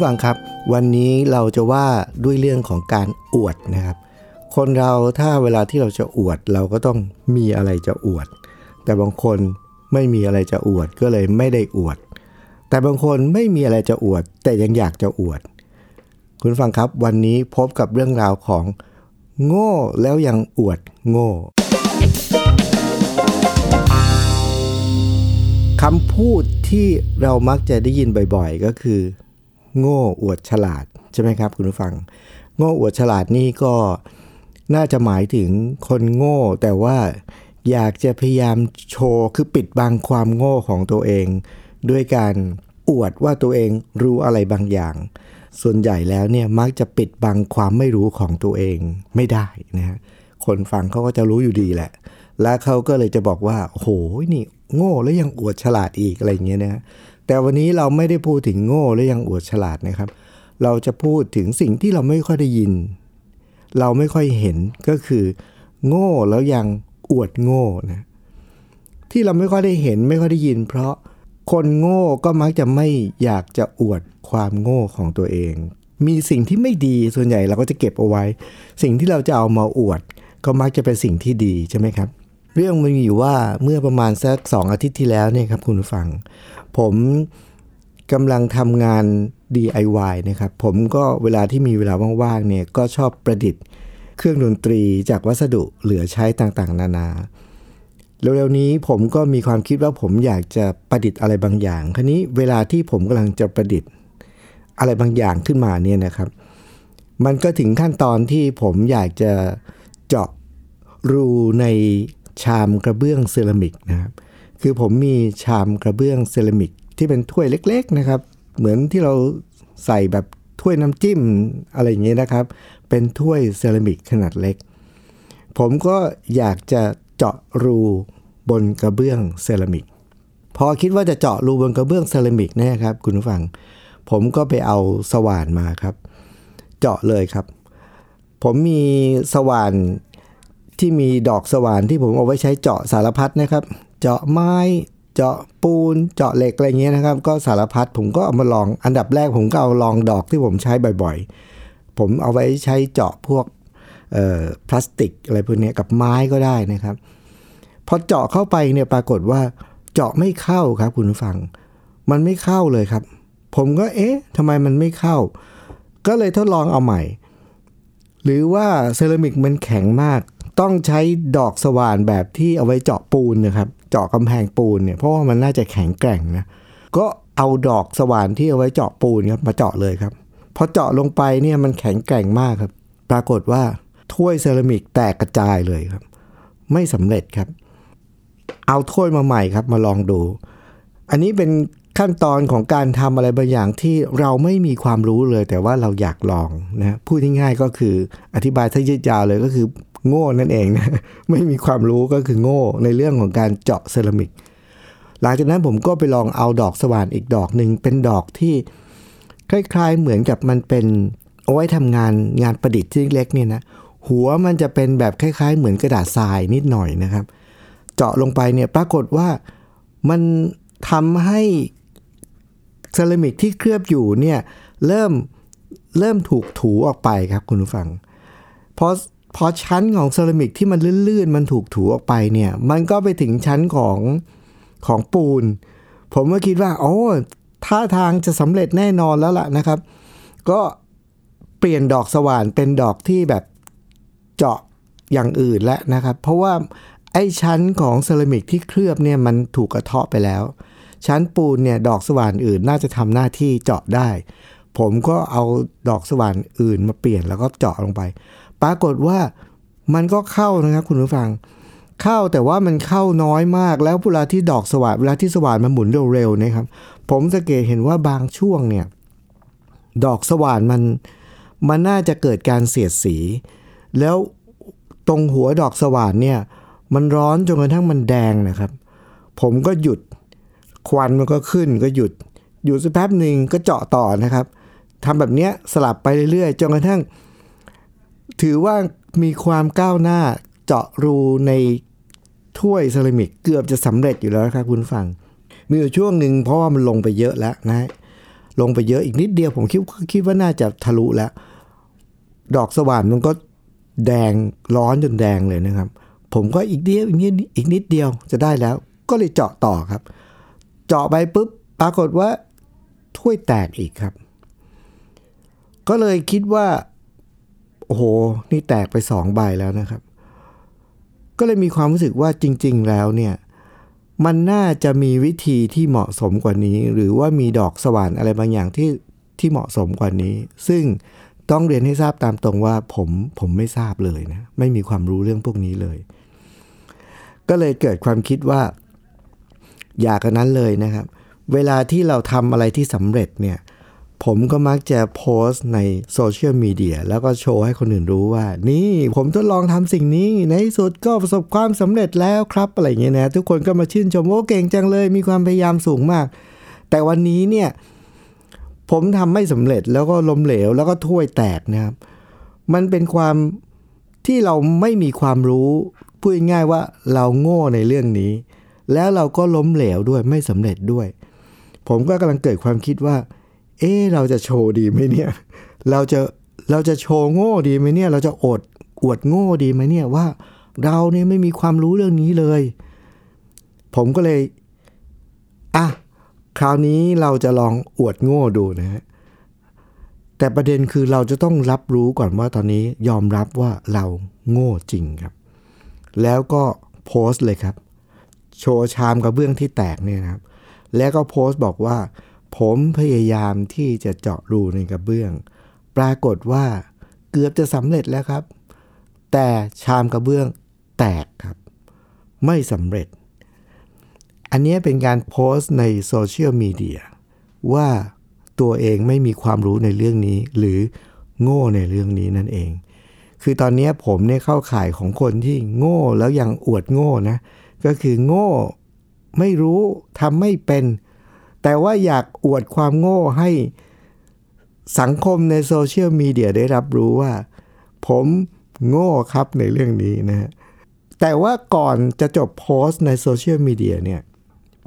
ผู้ฟังครับ วันนี้เราจะว่าด้วยเรื่องของการอวดนะครับ คนเราถ้าเวลาที่เราจะอวด เราก็ต้องมีอะไรจะอวด แต่บางคนไม่มีอะไรจะอวดก็เลยไม่ได้อวด แต่บางคนไม่มีอะไรจะอวด แต่ยังอยากจะอวด คุณฟังครับ วันนี้พบกับเรื่องราวของโง่แล้วยังอวดโง่คำพูดที่เรามักจะได้ยินบ่อยๆ ก็คือ โง่อวดฉลาดใช่ไหมครับคุณผู้ฟัง โง่อวดฉลาดนี่ก็น่าจะหมายถึงคนโง่ แต่ว่าอยากจะพยายามโชว์คือปิดบังความโง่ของตัวเอง ด้วยการอวดว่าตัวเองรู้อะไรบางอย่าง ส่วนใหญ่แล้วเนี่ยมักจะปิดบังความไม่รู้ของตัวเองไม่ได้นะฮะคนฟังเขาก็จะรู้อยู่ดีแหละ และเขาก็เลยจะบอกว่าโหนี่โง่แล้วยังอวดฉลาดอีกอะไรเงี้ยนะ แต่วันนี้เราไม่ได้พูดถึงโง่แล้วยังอวดฉลาดนะครับ เราจะพูดถึงสิ่งที่เราไม่ค่อยได้ยิน เราไม่ค่อยเห็นก็คือ โง่แล้วยังอวดโง่นะที่เราไม่ค่อยได้เห็นไม่ค่อยได้ยิน เพราะคนโง่ก็มักจะไม่อยากจะอวดความโง่ของตัวเอง มีสิ่งที่ไม่ดีส่วนใหญ่เราก็จะเก็บเอาไว้ สิ่งที่เราจะเอามาอวด ก็มักจะเป็นสิ่งที่ดีใช่ไหมครับ เรื่องมันมีอยู่ว่าเมื่อประมาณสักสองอาทิตย์ที่แล้วเนี่ยครับคุณผู้ฟัง ผมกำลังทำงาน DIY นะครับ ผมก็เวลาที่มีเวลาว่างๆเนี่ยก็ชอบประดิษฐ์เครื่องดนตรีจากวัสดุเหลือใช้ต่างๆ นานา เร็วๆนี้ผมก็มีความคิดว่าผมอยากจะประดิษฐ์อะไรบางอย่าง คราวนี้เวลาที่ผมกำลังจะประดิษฐ์อะไรบางอย่างขึ้นมาเนี่ยนะครับ มันก็ถึงขั้นตอนที่ผมอยากจะเจาะรูในชามกระเบื้องเซรามิกนะครับ คือผมมีชามกระเบื้องเซรามิกที่เป็นถ้วยเล็ก ๆนะครับ เหมือนที่เราใส่แบบถ้วยน้ำจิ้มอะไรอย่างเงี้ยนะครับ เป็นถ้วยเซรามิกขนาดเล็ก ผมก็อยากจะเจาะรูบนกระเบื้องเซรามิก พอคิดว่าจะเจาะรูบนกระเบื้องเซรามิกนะครับ คุณผู้ฟัง ผมก็ไปเอาสว่านมาครับ เจาะเลยครับ ผมมีสว่านที่มีดอกสว่านที่ผมเอาไว้ใช้เจาะสารพัดนะครับ เจาะไม้ เจาะปูน เจาะเหล็กอะไรเงี้ยนะครับ ก็สารพัดผมก็เอามาลอง อันดับแรกผมก็เอาลองดอกที่ผมใช้บ่อยๆ ผมเอาไว้ใช้เจาะพวกพลาสติกอะไรพวกนี้กับไม้ก็ได้นะครับ พอเจาะเข้าไปเนี่ยปรากฏว่า เจาะไม่เข้าครับคุณผู้ฟัง มันไม่เข้าเลยครับ ผมก็เอ๊ะทำไมมันไม่เข้า ก็เลยทดลองเอาใหม่ หรือว่าเซรามิกมันแข็งมาก ต้องใช้ดอกสว่านแบบที่เอาไว้เจาะปูนนะครับ เจาะกำแพงปูนเนี่ยเพราะว่ามันน่าจะแข็งแกร่งนะก็เอาดอกสว่านที่เอาไว้เจาะปูนครับมาเจาะเลยครับพอเจาะลงไปเนี่ยมันแข็งแกร่งมากครับ ปรากฏว่าถ้วยเซรามิกแตกกระจายเลยครับ ไม่สำเร็จครับ เอาถ้วยมาใหม่ครับมาลองดู อันนี้เป็นขั้นตอนของการทำอะไรบางอย่างที่เราไม่มีความรู้เลย แต่ว่าเราอยากลองนะพูดง่ายๆก็คืออธิบายถ้ายืดยาวเลยก็คือ โง่นั่นเองนะไม่มีความรู้ก็คือโง่ในเรื่องของการเจาะเซรามิก หลังจากนั้นผมก็ไปลองเอาดอกสว่านอีกดอกหนึ่งเป็นดอกที่คล้ายๆเหมือนกับมันเป็นเอาไว้ทำงานงานประดิษฐ์ที่เล็กเนี่ยนะหัวมันจะเป็นแบบคล้าย ๆ เหมือนกระดาษทรายนิดหน่อยนะครับ เจาะลงไปเนี่ยปรากฏว่ามันทำให้เซรามิกที่เคลือบอยู่เนี่ยเริ่มเริ่มถูกถูออกไปครับคุณผู้ฟังพอ พอชั้นของเซรามิกที่มันลื่นๆ มันถูกถูออกไปเนี่ย มันก็ไปถึงชั้นของของปูน ผมก็คิดว่า โอ้ท่าทางจะสำเร็จแน่นอนแล้วล่ะนะครับ ก็เปลี่ยนดอกสว่านเป็นดอกที่แบบเจาะอย่างอื่นแล้วนะครับ เพราะว่าไอ้ชั้นของเซรามิกที่เคลือบเนี่ยมันถูกกระเทาะไปแล้ว ชั้นปูนเนี่ยดอกสว่านอื่นน่าจะทำหน้าที่เจาะได้ ผมก็เอาดอกสว่านอื่นมาเปลี่ยนแล้วก็เจาะลงไป ปรากฏว่ามันก็เข้านะครับคุณผู้ฟัง เข้าแต่ว่ามันเข้าน้อยมากแล้วเวลาที่ดอกสว่านเวลาที่สว่านมันหมุนเร็วๆนะครับ ผมสังเกตเห็นว่าบางช่วงเนี่ยดอกสว่านมันมันน่าจะเกิดการเสียดสี แล้วตรงหัวดอกสว่านเนี่ยมันร้อนจนกระทั่งมันแดงนะครับ ผมก็หยุดควันมันก็ขึ้นก็หยุด หยุดสักแป๊บหนึ่งก็เจาะต่อนะครับทำแบบเนี้ยสลับไปเรื่อยๆจนกระทั่ง ถือว่ามีความก้าวหน้าเจาะรูในถ้วยเซรามิกเกือบจะสำเร็จอยู่แล้วครับคุณฟัง มีอยู่ช่วงหนึ่งเพราะว่ามันลงไปเยอะแล้วนะ ลงไปเยอะอีกนิดเดียวผมคิดคิดว่าน่าจะทะลุแล้ว ดอกสว่านมันก็แดงร้อนจนแดงเลยนะครับ ผมก็อีกเดียวอีกนิดอีกนิดเดียวจะได้แล้ว ก็เลยเจาะต่อครับ เจาะไปปุ๊บปรากฏว่าถ้วยแตกอีกครับ ก็เลยคิดว่า โอ้โห นี่แตกไปสองใบแล้วนะครับ ก็เลยมีความรู้สึกว่าจริง ๆ แล้วเนี่ย มันน่าจะมีวิธีที่เหมาะสมกว่านี้ หรือว่ามีดอกสว่านอะไรบางอย่างที่ที่เหมาะสมกว่านี้ ซึ่งต้องเรียนให้ทราบตามตรงว่าผมผมไม่ทราบเลยนะ ไม่มีความรู้เรื่องพวกนี้เลย ก็เลยเกิดความคิดว่า อยากกันนั้นเลยนะครับ เวลาที่เราทำอะไรที่สำเร็จเนี่ย ผมก็มักจะโพสต์ในโซเชียลมีเดียแล้วก็โชว์ให้คนอื่นรู้ว่า นี่ผมทดลองทำสิ่งนี้ ในที่สุดก็ประสบความสำเร็จแล้วครับอะไรอย่างเงี้ยนะ ทุกคนก็มาชื่นชมโอ้เก่งจังเลย มีความพยายามสูงมาก แต่วันนี้เนี่ย ผมทำไม่สำเร็จแล้วก็ล้มเหลว แล้วก็ถ้วยแตกนะครับ มันเป็นความที่เราไม่มีความรู้พูดง่ายว่าเราโง่ในเรื่องนี้ แล้วเราก็ล้มเหลวด้วยไม่สำเร็จด้วย ผมก็กำลังเกิดความคิดว่า เอ๊เราจะโชว์ดีไหมเนี่ย เราจะเราจะโชว์โง่ดีไหมเนี่ย เราจะอดอวดโง่ดีไหมเนี่ยว่า เราเนี่ยไม่มีความรู้เรื่องนี้เลย ผมก็เลยอะคราวนี้เราจะลองอวดโง่ดูนะฮะแต่ประเด็นคือเราจะต้องรับรู้ก่อนว่าตอนนี้ยอมรับว่าเราโง่จริงครับ แล้วก็โพสต์เลยครับ โชว์ชามกระเบื้องที่แตกเนี่ยนะครับ แล้วก็โพสต์บอกว่า ผมพยายามที่จะเจาะรูในกระเบื้อง ปรากฏว่าเกือบจะสำเร็จแล้วครับ แต่ชามกระเบื้องแตกครับ ไม่สำเร็จ อันนี้เป็นการโพสต์ในโซเชียลมีเดียว่าตัวเองไม่มีความรู้ในเรื่องนี้ หรือโง่ในเรื่องนี้นั่นเอง คือตอนนี้ผมเนี่ยเข้าข่ายของคนที่โง่แล้วยังอวดโง่นะ ก็คือโง่ไม่รู้ทำไม่เป็น แต่ว่าอยากอวดความโง่ให้สังคมในโซเชียลมีเดียได้รับรู้ว่า ผมโง่ครับในเรื่องนี้นะฮะแต่ว่าก่อนจะจบโพสต์ในโซเชียลมีเดียเนี่ย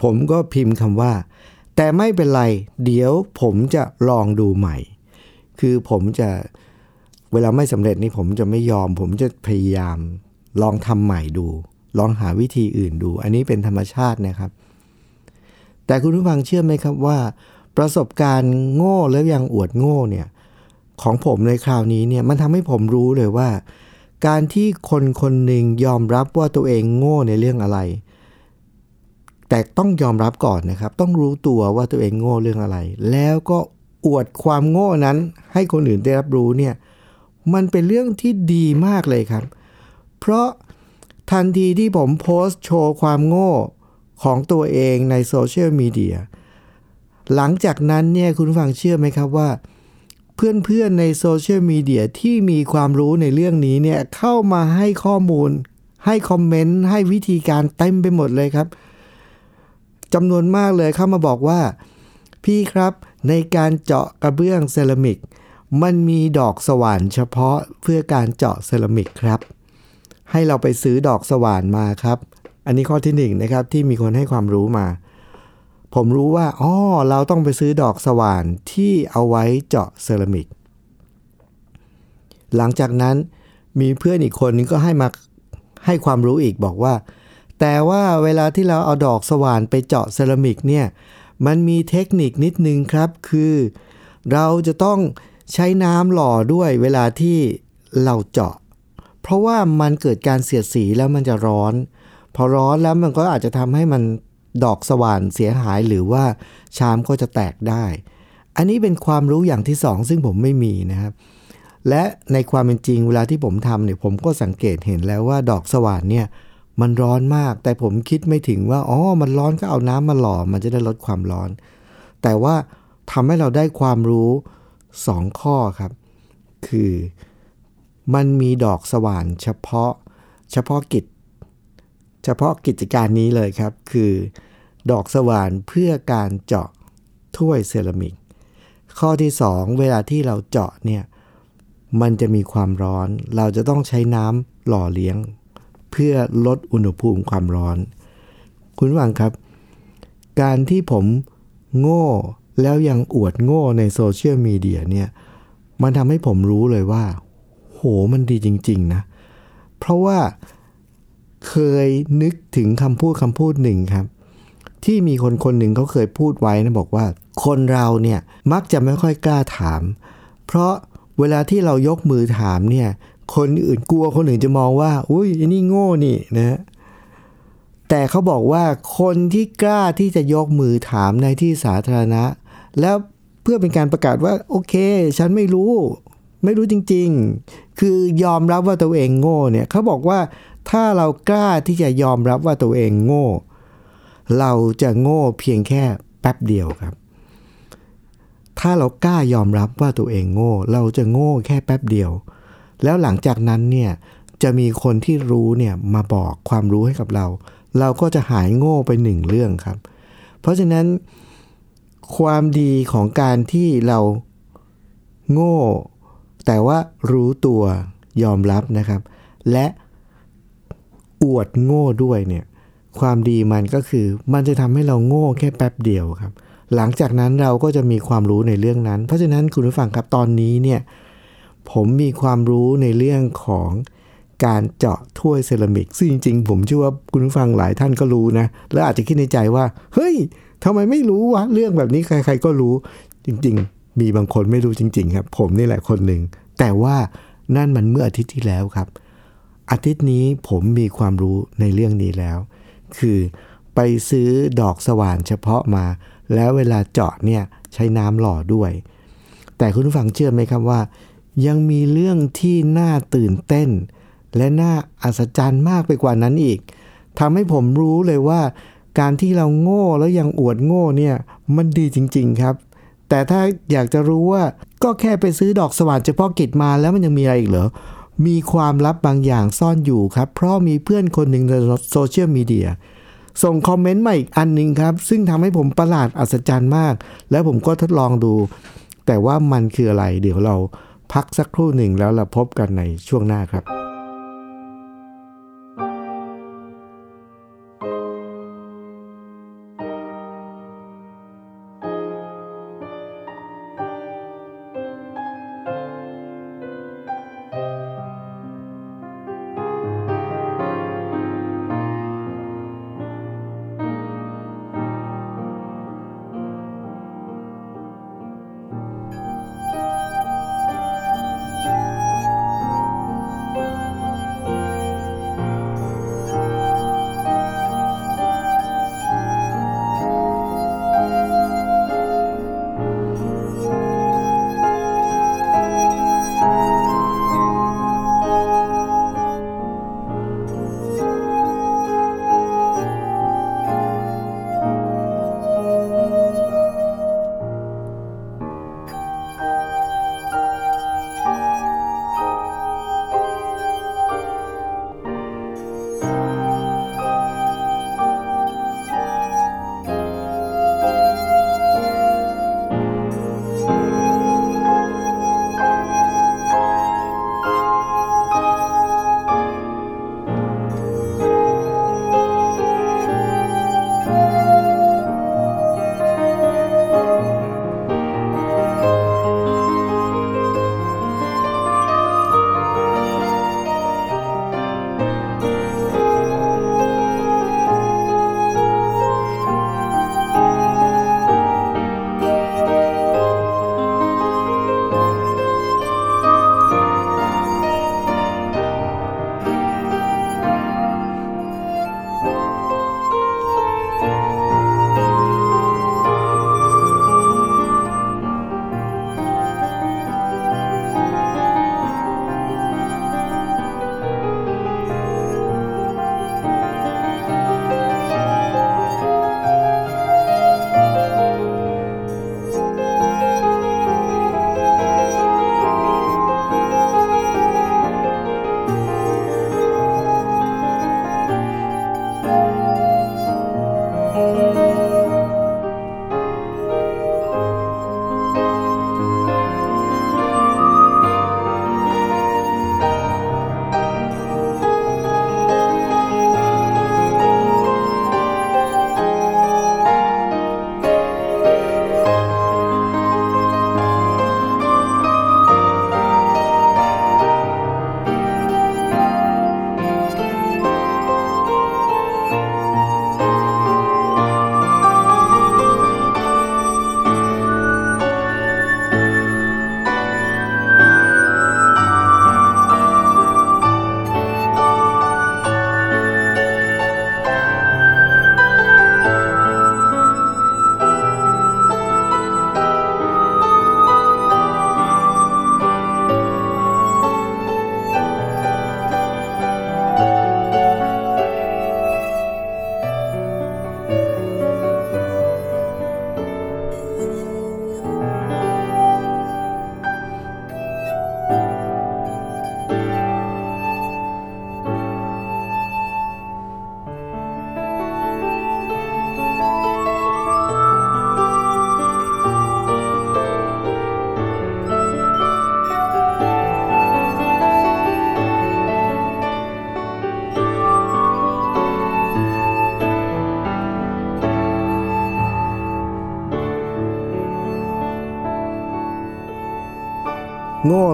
ผมก็พิมพ์คำว่า แต่ไม่เป็นไร เดี๋ยวผมจะลองดูใหม่ คือผมจะเวลาไม่สำเร็จนี่ผมจะไม่ยอม ผมจะพยายามลองทำใหม่ดู ลองหาวิธีอื่นดู อันนี้เป็นธรรมชาตินะครับ แต่คุณผู้ฟังเชื่อไหมครับว่า ประสบการณ์โง่แล้วยังอวดโง่เนี่ยของผมในคราวนี้เนี่ยมันทำให้ผมรู้เลยว่า การที่คนคนหนึ่งยอมรับว่าตัวเองโง่ในเรื่องอะไร แต่ต้องยอมรับก่อนนะครับ ต้องรู้ตัวว่าตัวเองโง่เรื่องอะไร แล้วก็อวดความโง่นั้น ให้คนอื่นได้รับรู้เนี่ยมันเป็นเรื่องที่ดีมากเลยครับ เพราะทันทีที่ผมโพสต์โชว์ความโง่ ของตัวเองในโซเชียลมีเดียหลังจากนั้นเนี่ยคุณฟังเชื่อไหมครับว่า เพื่อนๆในโซเชียลมีเดียที่มีความรู้ในเรื่องนี้เนี่ยเข้ามาให้ข้อมูล ให้คอมเมนต์ ให้วิธีการเต็มไปหมดเลยครับจำนวนมากเลยเข้ามาบอกว่า พี่ครับในการเจาะกระเบื้องเซรามิก มันมีดอกสว่านเฉพาะเพื่อการเจาะเซรามิกครับ ให้เราไปซื้อดอกสว่านมาครับ อันนี้ข้อที่หนึ่งนะครับที่มีคนให้ความรู้มา ผมรู้ว่าอ๋อเราต้องไปซื้อดอกสว่านที่เอาไว้เจาะเซรามิก หลังจากนั้นมีเพื่อนอีกคนนึงก็ให้มาให้ความรู้อีกบอกว่า แต่ว่าเวลาที่เราเอาดอกสว่านไปเจาะเซรามิกเนี่ยมันมีเทคนิคนิดนึงครับ คือ เราจะต้องใช้น้ำหล่อด้วยเวลาที่เราเจาะ เพราะว่ามันเกิดการเสียดสีแล้วมันจะร้อน พอร้อนแล้วมันก็อาจจะทำให้มันดอกสว่านเสียหายหรือว่าชามก็จะแตกได้ อันนี้เป็นความรู้อย่างที่สองซึ่งผมไม่มีนะครับ และในความเป็นจริงเวลาที่ผมทำเนี่ยผมก็สังเกตเห็นแล้วว่าดอกสว่านเนี่ยมันร้อนมาก แต่ผมคิดไม่ถึงว่าอ๋อมันร้อนก็เอาน้ำมาหล่อมันจะได้ลดความร้อน แต่ว่าทำให้เราได้ความรู้สองข้อครับ คือ มันมีดอกสว่านเฉพาะ เฉพาะกิจ เฉพาะกิจการนี้เลยครับ คือดอกสว่านเพื่อการเจาะถ้วยเซรามิก ข้อที่ 2 เวลาที่เราเจาะเนี่ยมันจะมีความร้อน เราจะต้องใช้น้ำหล่อเลี้ยง เพื่อลดอุณหภูมิความร้อน คุณฟังครับ การที่ผมโง่แล้วยังอวดโง่ในโซเชียลมีเดียเนี่ยมันทำให้ผมรู้เลยว่า โหมันดีจริง ๆ นะ เพราะว่า เคยนึกถึงคำพูดคำพูดหนึ่งครับ ที่มีคนคนหนึ่งเขาเคยพูดไว้นะบอกว่า คนเราเนี่ยมักจะไม่ค่อยกล้าถาม เพราะเวลาที่เรายกมือถามเนี่ย คนอื่นกลัวคนอื่นจะมองว่า อุ้ยอันนี่โง่นี่นะแต่เขาบอกว่าคนที่กล้าที่จะยกมือถามในที่สาธารณะ แล้วเพื่อเป็นการประกาศว่าโอเค ฉันไม่รู้ ไม่รู้จริง ๆ คือยอมรับว่าตัวเองโง่เนี่ยเขาบอกว่า ถ้าเรากล้าที่จะยอมรับว่าตัวเองโง่ เราจะโง่เพียงแค่แป๊บเดียวครับ ถ้าเรากล้ายอมรับว่าตัวเองโง่ เราจะโง่แค่แป๊บเดียว แล้วหลังจากนั้นเนี่ยจะมีคนที่รู้เนี่ยมาบอกความรู้ให้กับเรา เราก็จะหายโง่ไปหนึ่งเรื่องครับ เพราะฉะนั้น ความดีของการที่เราโง่ แต่ว่ารู้ตัวยอมรับนะครับ และ อวดโง่ด้วยเนี่ยความดีมันก็คือมันจะทำให้เราโง่แค่แป๊บเดียวครับ หลังจากนั้นเราก็จะมีความรู้ในเรื่องนั้น เพราะฉะนั้นคุณผู้ฟังครับตอนนี้เนี่ยผมมีความรู้ในเรื่องของการเจาะถ้วยเซรามิกซึ่งจริงๆ ผมเชื่อว่าคุณผู้ฟังหลายท่านก็รู้นะ แล้วอาจจะคิดในใจว่า เฮ้ยทำไมไม่รู้วะเรื่องแบบนี้ใคร ๆก็รู้จริง ๆ มีบางคนไม่รู้จริง ๆ ครับ ผมนี่แหละคนหนึ่งแต่ว่านั่นมันเมื่ออาทิตย์ที่แล้วครับ อาทิตย์นี้ผมมีความรู้ในเรื่องนี้แล้ว คือไปซื้อดอกสว่านเฉพาะมา แล้วเวลาเจาะเนี่ยใช้น้ำหล่อด้วย แต่คุณผู้ฟังเชื่อไหมครับว่า ยังมีเรื่องที่น่าตื่นเต้น และน่าอัศจรรย์มากไปกว่านั้นอีกทำให้ผมรู้เลยว่า การที่เราโง่แล้วยังอวดโง่เนี่ยมันดีจริง ๆครับ แต่ถ้าอยากจะรู้ว่าก็แค่ไปซื้อดอกสว่านเฉพาะกิจมาแล้วมันยังมีอะไรอีกเหรอ มีความลับบางอย่างซ่อนอยู่ครับ เพราะมีเพื่อนคนหนึ่งในโซเชียลมีเดียส่งคอมเมนต์มาอีกอันหนึ่งครับ ซึ่งทำให้ผมประหลาดอัศจรรย์มาก แล้วผมก็ทดลองดู แต่ว่ามันคืออะไร เดี๋ยวเราพักสักครู่หนึ่งแล้วเราพบกันในช่วงหน้าครับ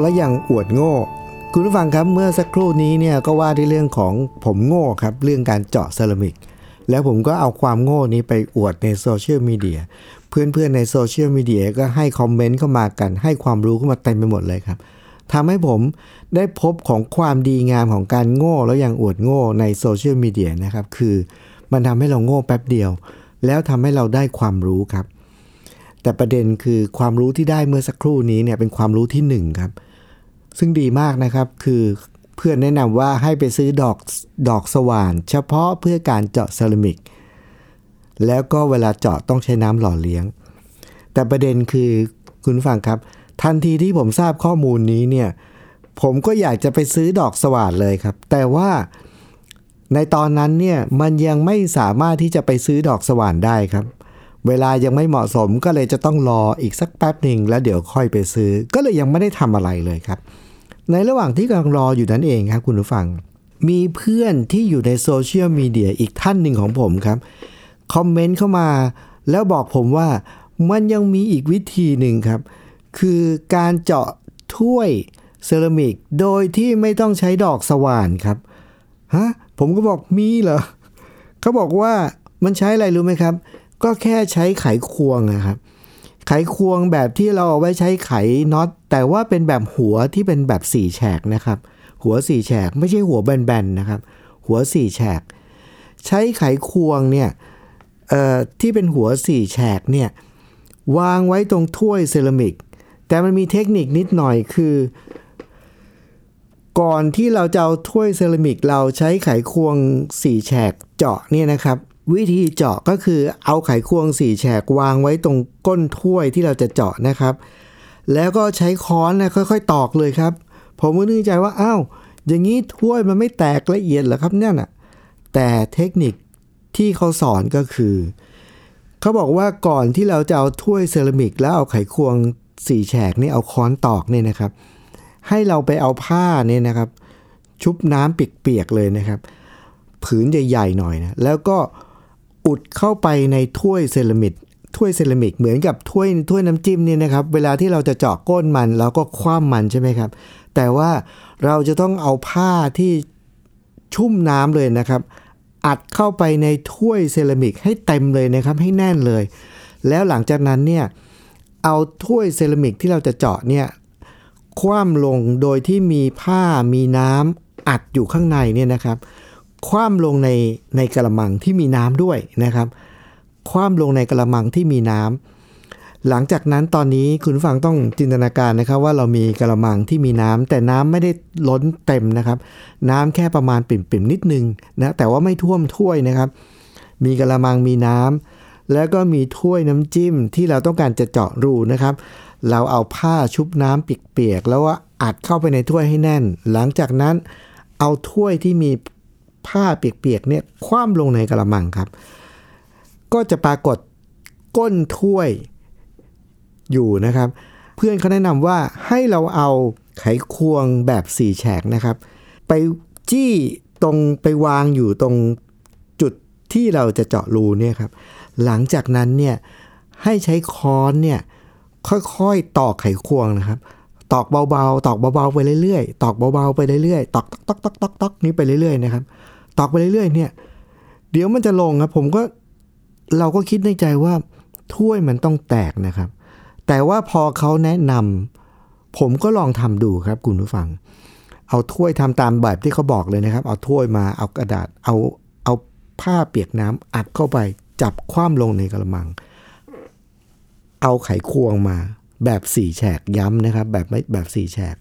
ง่และยังอวดโง่ คุณผู้ฟังครับเมื่อสักครู่นี้เนี่ยก็ว่าในเรื่องของผมโง่ครับเรื่องการเจาะเซรามิก แล้วผมก็เอาความโง่นี้ไปอวดในโซเชียลมีเดียเพื่อนๆในโซเชียลมีเดียก็ให้คอมเมนต์เข้ามากันให้ความรู้เข้ามาเต็มไปหมดเลยครับทำให้ผมได้พบของความดีงามของการโง่แล้วยังอวดโง่ในโซเชียลมีเดียนะครับคือมันทำให้เราโง่แป๊บเดียว แล้วทำให้เราได้ความรู้ครับ แต่ประเด็นคือความรู้ที่ได้เมื่อสักครู่นี้เนี่ยเป็นความรู้ที่หนึ่งครับ ซึ่งดีมากนะครับคือเพื่อนแนะนำว่าให้ไปซื้อดอกดอกสว่าน เฉพาะเพื่อการเจาะเซรามิก แล้วก็เวลาเจาะต้องใช้น้ำหล่อเลี้ยง แต่ประเด็นคือคุณฟังครับ ทันทีที่ผมทราบข้อมูลนี้เนี่ยผมก็อยากจะไปซื้อดอกสว่านเลยครับ แต่ว่าในตอนนั้นเนี่ยมันยังไม่สามารถที่จะไปซื้อดอกสว่านได้ครับ เวลายังไม่เหมาะสมก็เลยจะต้องรออีกสักแป๊บหนึ่งแล้วเดี๋ยวค่อยไปซื้อ ก็เลยยังไม่ได้ทำอะไรเลยครับ ในระหว่างที่กำลังรออยู่นั่นเองครับคุณผู้ฟัง มีเพื่อนที่อยู่ในโซเชียลมีเดียอีกท่านหนึ่งของผมครับคอมเมนต์เข้ามา แล้วบอกผมว่ามันยังมีอีกวิธีหนึ่งครับ คือการเจาะถ้วยเซรามิกโดยที่ไม่ต้องใช้ดอกสว่านครับฮะผมก็บอกมีเหรอเขาบอกว่ามันใช้อะไรรู้ไหมครับ ก็แค่ใช้ไขควงนะครับ ไขควงแบบที่เราเอาไว้ใช้ไขน็อต แต่ว่าเป็นแบบหัวที่เป็นแบบสี่แฉกนะครับ หัวสี่แฉกไม่ใช่หัวแบนๆนะครับ หัวสี่แฉก ใช้ไขควงเนี่ยที่เป็นหัวสี่แฉกเนี่ยวางไว้ตรงถ้วยเซรามิก แต่มันมีเทคนิคนิดหน่อยคือ ก่อนที่เราจะเอาถ้วยเซรามิก เราใช้ไขควงสี่แฉกเจาะเนี่ยนะครับ วิธีเจาะก็คือเอาไขควงสี่แฉกวางไว้ตรงก้นถ้วยที่เราจะเจาะนะครับ แล้วก็ใช้ค้อนนะค่อยๆ ตอกเลยครับ ผมก็นึกใจว่าอ้าวอย่างนี้ถ้วยมันไม่แตกละเอียดเหรอครับเนี่ยนะแต่เทคนิคที่เขาสอนก็คือ เขาบอกว่าก่อนที่เราจะเอาถ้วยเซรามิก แล้วเอาไขควงสี่แฉกนี่เอาค้อนตอกเนี่ยนะครับ ให้เราไปเอาผ้าเนี่ยนะครับ ชุบน้ำเปียกๆเลยนะครับ ผืนใหญ่ๆหน่อยนะแล้วก็ อุดเข้าไปในถ้วยเซรามิกถ้วยเซรามิกเหมือนกับถ้วยถ้วยน้ำจิ้มเนี่ยนะครับ เวลาที่เราจะเจาะก้นมันเราก็คว่ำมันใช่ไหมครับ แต่ว่าเราจะต้องเอาผ้าที่ชุ่มน้ำเลยนะครับ อัดเข้าไปในถ้วยเซรามิกให้เต็มเลยนะครับให้แน่นเลย แล้วหลังจากนั้นเนี่ยเอาถ้วยเซรามิกที่เราจะเจาะเนี่ยคว่ำลงโดยที่มีผ้ามีน้ำอัดอยู่ข้างในเนี่ยนะครับ คว่ำลงในในกระมังที่มีน้ำด้วยนะครับ คว่ำลงในกระมังที่มีน้ำหลังจากนั้นตอนนี้คุณฟังต้องจินตนาการนะครับ ว่าเรามีกระมังที่มีน้ำแต่น้ำไม่ได้ล้นเต็มนะครับ น้ำแค่ประมาณปิ่มๆนิดนึงนะแต่ว่าไม่ท่วมถ้วยนะครับ มีกระมังมีน้ำแล้วก็มีถ้วยน้ำจิ้มที่เราต้องการจะเจาะรูนะครับ เราเอาผ้าชุบน้ำเปียกๆแล้วว่าอัดเข้าไปในถ้วยให้แน่น หลังจากนั้นเอาถ้วยที่มี ผ้าเปียกๆเนี่ยคว่ำลงในกระมังครับ ก็จะปรากฏก้นถ้วยอยู่นะครับ เพื่อนเขาแนะนำว่าให้เราเอาไขควงแบบสี่แฉกนะครับ ไปจี้ตรงไปวางอยู่ตรงจุดที่เราจะเจาะรูเนี่ยครับ หลังจากนั้นเนี่ยให้ใช้ค้อนเนี่ยค่อยๆตอกไขควงนะครับ ตอกเบาๆ ตอกเบาๆไปเรื่อยๆ ตอกเบาๆไปเรื่อยๆ ตอกตอกตอกตอกตอกนี้ไปเรื่อยๆนะครับ ตอกไปเรื่อยๆ เนี่ย เดี๋ยวมันจะลงครับ ผมก็เราก็คิดในใจว่าถ้วยมันต้องแตกนะครับ แต่ว่าพอเขาแนะนำผมก็ลองทำดูครับคุณผู้ฟัง เอาถ้วยทำตามแบบที่เขาบอกเลยนะครับ เอาถ้วยมาเอากระดาษเอาเอาผ้าเปียกน้ำอัดเข้าไปจับคว่ำลงในกะละมัง เอาไขควงมา แบบสี่แฉกย้ำนะครับ แบบไม่แบบสี่แฉก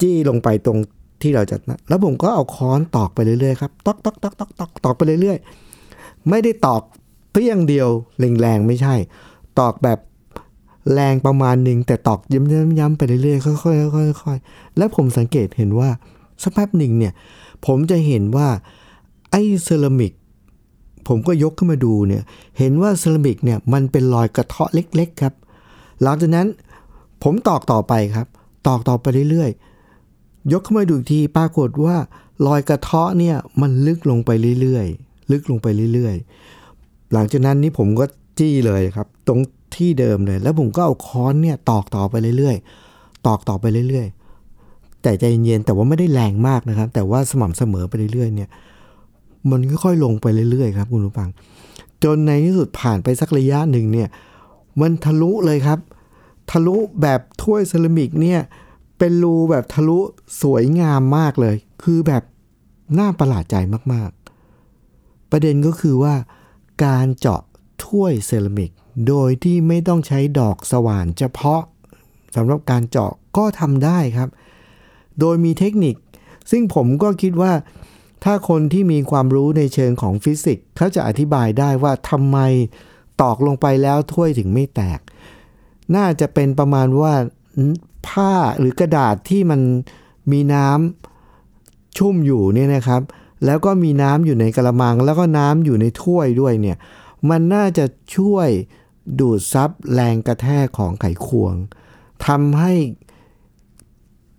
จี้ลงไปตรง ที่เราจะแล้วผมก็เอาค้อนตอกไปเรื่อยๆครับตอกตอกตอกตอกตอกตอกไปเรื่อยๆ ไม่ได้ตอกเพียงเดียวแรงๆไม่ใช่ ตอกแบบแรงประมาณหนึ่งแต่ตอกย้ำๆไปเรื่อยๆค่อยๆค่อยๆแล้วผมสังเกตเห็นว่าสักแป๊บหนึ่งเนี่ย ผมจะเห็นว่าไอ้เซรามิกผมก็ยกขึ้นมาดูเนี่ย เห็นว่าเซรามิกเนี่ยมันเป็นรอยกระเทาะเล็ก ๆ ครับ หลังจากนั้นผมตอกต่อไปครับ ตอกต่อไปเรื่อยๆ ยกขึ้นมาดูอีกทีปรากฏว่ารอยกระเทาะเนี่ยมันลึกลงไปเรื่อยๆ ลึกลงไปเรื่อยๆ หลังจากนั้นนี่ผมก็จี้เลยครับ ตรงที่เดิมเลย แล้วผมก็เอาค้อนเนี่ยตอกต่อไปเรื่อยๆ ตอกต่อไปเรื่อยๆ แต่ใจเย็นๆแต่ว่าไม่ได้แรงมากนะครับ แต่ว่าสม่ำเสมอไปเรื่อยๆ เนี่ย มันค่อยๆลงไปเรื่อยๆ ครับคุณผู้ฟัง จนในที่สุดผ่านไปสักระยะหนึ่งเนี่ย มันทะลุเลยครับ ทะลุแบบถ้วยเซรามิกเนี่ย เป็นรูแบบทะลุสวยงามมากเลย คือแบบน่าประหลาดใจมากๆ ประเด็นก็คือว่า การเจาะถ้วยเซรามิก โดยที่ไม่ต้องใช้ดอกสว่านเฉพาะสำหรับการเจาะก็ทำได้ครับ โดยมีเทคนิค ซึ่งผมก็คิดว่า ถ้าคนที่มีความรู้ในเชิงของฟิสิกส์เขาจะอธิบายได้ว่าทำไมตอกลงไปแล้วถ้วยถึงไม่แตก น่าจะเป็นประมาณว่า ผ้าหรือกระดาษที่มันมีน้ำชุ่มอยู่เนี่ยนะครับ แล้วก็มีน้ำอยู่ในกะละมัง แล้วก็น้ำอยู่ในถ้วยด้วยเนี่ยมันน่าจะช่วยดูดซับแรงกระแทกของไขควงทำให้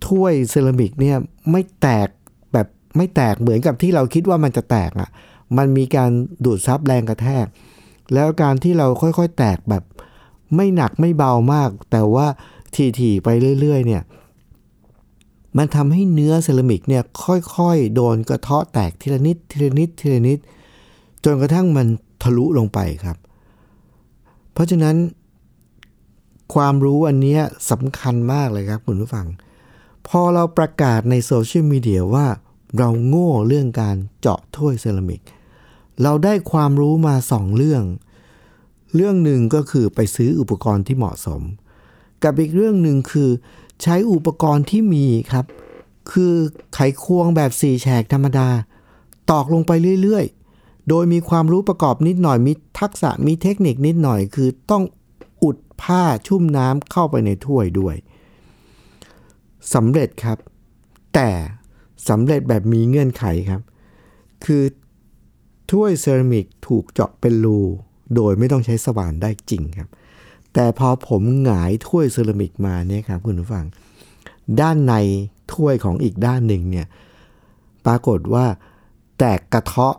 ถ้วยเซรามิกเนี่ยไม่แตกแบบไม่แตกเหมือนกับที่เราคิดว่ามันจะแตกอะ่ะ มันมีการดูดซับแรงกระแทก แล้วการที่เราค่อยๆ แตกแบบไม่หนักไม่เบามาก แต่ว่า ถี่ๆไปเรื่อยๆเนี่ยมันทำให้เนื้อเซรามิกเนี่ยค่อยๆ โดนกระเทาะแตกทีละนิดทีละนิดทีละนิด จนกระทั่งมันทะลุลงไปครับ เพราะฉะนั้น ความรู้อันนี้สำคัญมากเลยครับคุณผู้ฟัง พอเราประกาศในโซเชียลมีเดียว่าเราโง่เรื่องการเจาะถ้วยเซรามิก เราได้ความรู้มาสองเรื่อง เรื่องหนึ่งก็คือไปซื้ออุปกรณ์ที่เหมาะสม กับอีกเรื่องหนึ่งคือ ใช้อุปกรณ์ที่มีครับ คือไขควงแบบสี่แฉกธรรมดา ตอกลงไปเรื่อยๆ โดยมีความรู้ประกอบนิดหน่อยมีทักษะมีเทคนิคนิดหน่อย คือต้องอุดผ้าชุ่มน้ำเข้าไปในถ้วยด้วยสำเร็จครับ แต่สำเร็จแบบมีเงื่อนไขครับ คือถ้วยเซรามิกถูกเจาะเป็นรู โดยไม่ต้องใช้สว่านได้จริงครับ แต่พอผมหงายถ้วยเซรามิกมาเนี่ยครับคุณผู้ฟัง ด้านในถ้วยของอีกด้านหนึ่งเนี่ยปรากฏว่าแตกกระเทาะ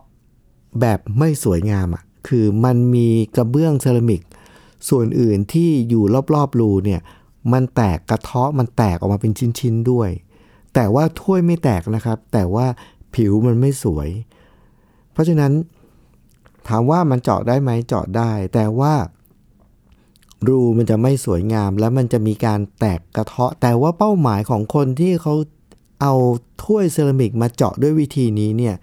แบบไม่สวยงามอะ่ะคือมันมีกระเบื้องเซรามิก ส่วนอื่นที่อยู่รอบๆรูเนี่ยมันแตกกระเทาะมันแตกออกมาเป็นชิ้นๆด้วย แต่ว่าถ้วยไม่แตกนะครับ แต่ว่าผิวมันไม่สวย เพราะฉะนั้นถามว่ามันเจาะได้ไหมเจาะได้ แต่ว่า รูมันจะไม่สวยงาม แล้วมันจะมีการแตกกระเทาะ แต่ว่าเป้าหมายของคนที่เขาเอาถ้วยเซรามิกมาเจาะด้วยวิธีนี้เนี่ย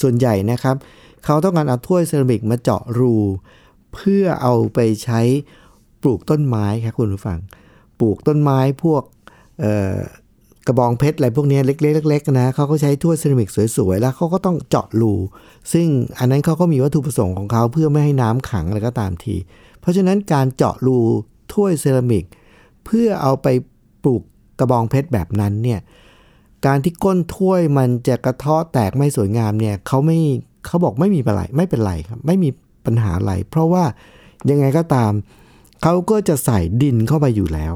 ส่วนใหญ่นะครับเขาต้องการเอาถ้วยเซรามิกมาเจาะรู เพื่อเอาไปใช้ปลูกต้นไม้ครับคุณผู้ฟัง ปลูกต้นไม้พวกกระบองเพชรอะไรพวกนี้เล็กๆเล็กๆนะเขาก็ใช้ถ้วยเซรามิกสวยๆ แล้วเขาก็ต้องเจาะรู ซึ่งอันนั้นเขาก็มีวัตถุประสงค์ของเขาเพื่อไม่ให้น้ำขังอะไรก็ตามที เพราะฉะนั้นการเจาะรูถ้วยเซรามิก เพื่อเอาไปปลูกกระบองเพชรแบบนั้นเนี่ยการที่ก้นถ้วยมันจะกระเทาะแตกไม่สวยงามเนี่ยเขาไม่เขาบอกไม่มีปัญหาไม่เป็นไรครับไม่มีปัญหาอะไร เพราะว่ายังไงก็ตามเขาก็จะใส่ดินเข้าไปอยู่แล้ว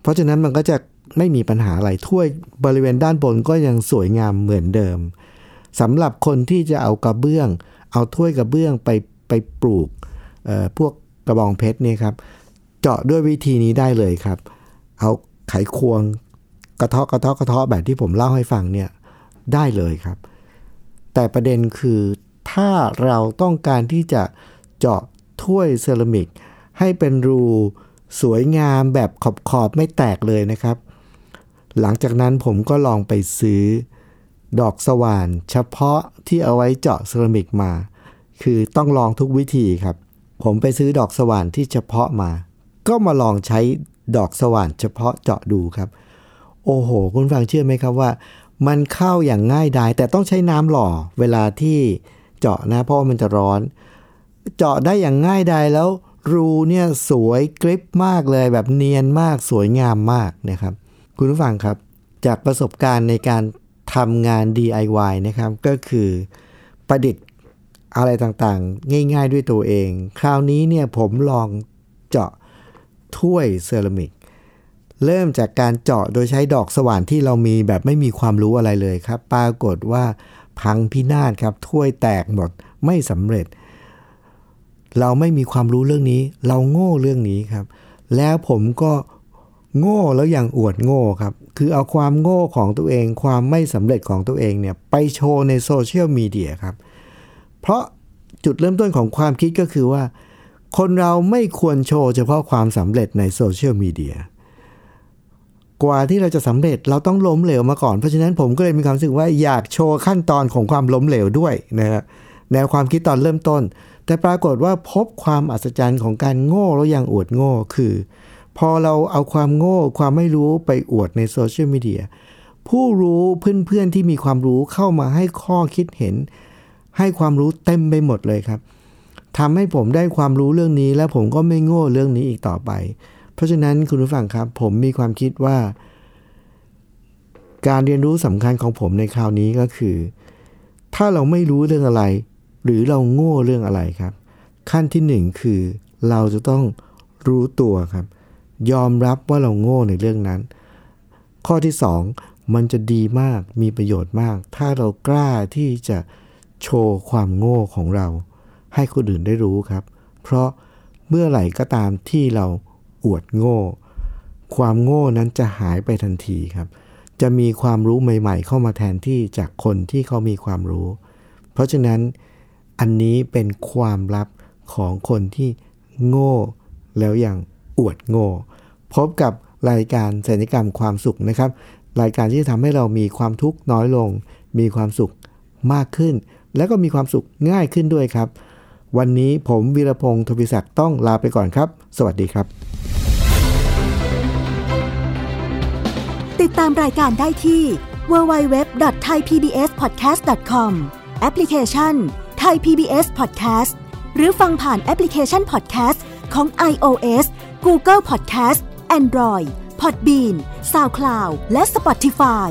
เพราะฉะนั้นมันก็จะไม่มีปัญหาอะไรถ้วยบริเวณด้านบนก็ยังสวยงามเหมือนเดิมสำหรับคนที่จะเอากระเบื้อง เอาถ้วยกระเบื้องไปไปปลูกพวก กระบองเพชรเนี่ยครับ เจาะด้วยวิธีนี้ได้เลยครับ เอาไขควงกระเทาะกระเทาะกระเทาะแบบที่ผมเล่าให้ฟังเนี่ยได้เลยครับ แต่ประเด็นคือถ้าเราต้องการที่จะเจาะถ้วยเซรามิก ให้เป็นรูสวยงามแบบขอบขอบไม่แตกเลยนะครับ หลังจากนั้นผมก็ลองไปซื้อดอกสว่านเฉพาะที่เอาไว้เจาะเซรามิกมา คือต้องลองทุกวิธีครับ ผมไปซื้อดอกสว่านที่เฉพาะมา ก็มาลองใช้ดอกสว่านเฉพาะเจาะดูครับ โอ้โห คุณฟังเชื่อไหมครับว่า มันเข้าอย่างง่ายดายแต่ต้องใช้น้ำหล่อเวลาที่เจาะนะ เพราะว่ามันจะร้อน เจาะได้อย่างง่ายดายแล้วรูเนี่ยสวยกริปมากเลยแบบเนียนมากสวยงามมากนะครับ คุณผู้ฟังครับ จากประสบการณ์ในการทำงาน DIY นะครับ ก็คือประดิษฐ์ อะไรต่างๆ ง่ายๆด้วยตัวเอง คราวนี้เนี่ยผมลองเจาะถ้วยเซรามิก เริ่มจากการเจาะโดยใช้ดอกสว่านที่เรามีแบบไม่มีความรู้อะไรเลยครับ ปรากฏว่าพังพินาศครับ ถ้วยแตกหมดไม่สำเร็จ เราไม่มีความรู้เรื่องนี้ เราโง่เรื่องนี้ครับ แล้วผมก็โง่แล้วยังอวดโง่ครับ คือเอาความโง่ของตัวเอง ความไม่สำเร็จของตัวเองเนี่ยไปโชว์ในโซเชียลมีเดียครับ เพราะจุดเริ่มต้นของความคิดก็คือว่า คนเราไม่ควรโชว์เฉพาะความสำเร็จในโซเชียลมีเดียกว่าที่เราจะสำเร็จเราต้องล้มเหลวมาก่อน เพราะฉะนั้นผมก็เลยมีความรู้สึกว่าอยากโชว์ขั้นตอนของความล้มเหลวด้วยนะฮะแนวความคิดตอนเริ่มต้น แต่ปรากฏว่าพบความอัศจรรย์ของการโง่แล้วยังอวดโง่คือ พอเราเอาความโง่ความไม่รู้ไปอวดในโซเชียลมีเดียผู้รู้เพื่อนๆที่มีความรู้เข้ามาให้ข้อคิดเห็น ให้ความรู้เต็มไปหมดเลยครับทำให้ผมได้ความรู้เรื่องนี้ และผมก็ไม่โง่เรื่องนี้อีกต่อไป เพราะฉะนั้นคุณผู้ฟังครับ ผมมีความคิดว่า การเรียนรู้สำคัญของผมในคราวนี้ก็คือ ถ้าเราไม่รู้เรื่องอะไร หรือเราโง่เรื่องอะไรครับ ขั้นที่หนึ่งคือเราจะต้องรู้ตัวครับ ยอมรับว่าเราโง่ในเรื่องนั้น ข้อที่สองมันจะดีมากมีประโยชน์มาก ถ้าเรากล้าที่จะ โชว์ความโง่ของเรา ให้คนอื่นได้รู้ครับ เพราะเมื่อไหร่ก็ตามที่เราอวดโง่ ความโง่นั้นจะหายไปทันทีครับ จะมีความรู้ใหม่ ๆ เข้ามาแทนที่จากคนที่เขามีความรู้ เพราะฉะนั้นอันนี้เป็นความลับของคนที่โง่ แล้วยังอวดโง่ พบกับรายการสัญญกรรมความสุขนะครับ รายการที่จะทำให้เรามีความทุกข์น้อยลง มีความสุขมากขึ้น แล้วก็มีความสุขง่ายขึ้นด้วยครับ วันนี้ผมวีรพงศ์ทวิศักดิ์ต้องลาไปก่อนครับ สวัสดีครับ ติดตามรายการได้ที่ www.thaipbspodcast.com แอปพลิเคชัน Thai PBS Podcast หรือฟังผ่านแอปพลิเคชัน Podcast ของ iOS Google Podcast Android Podbean SoundCloud และ Spotify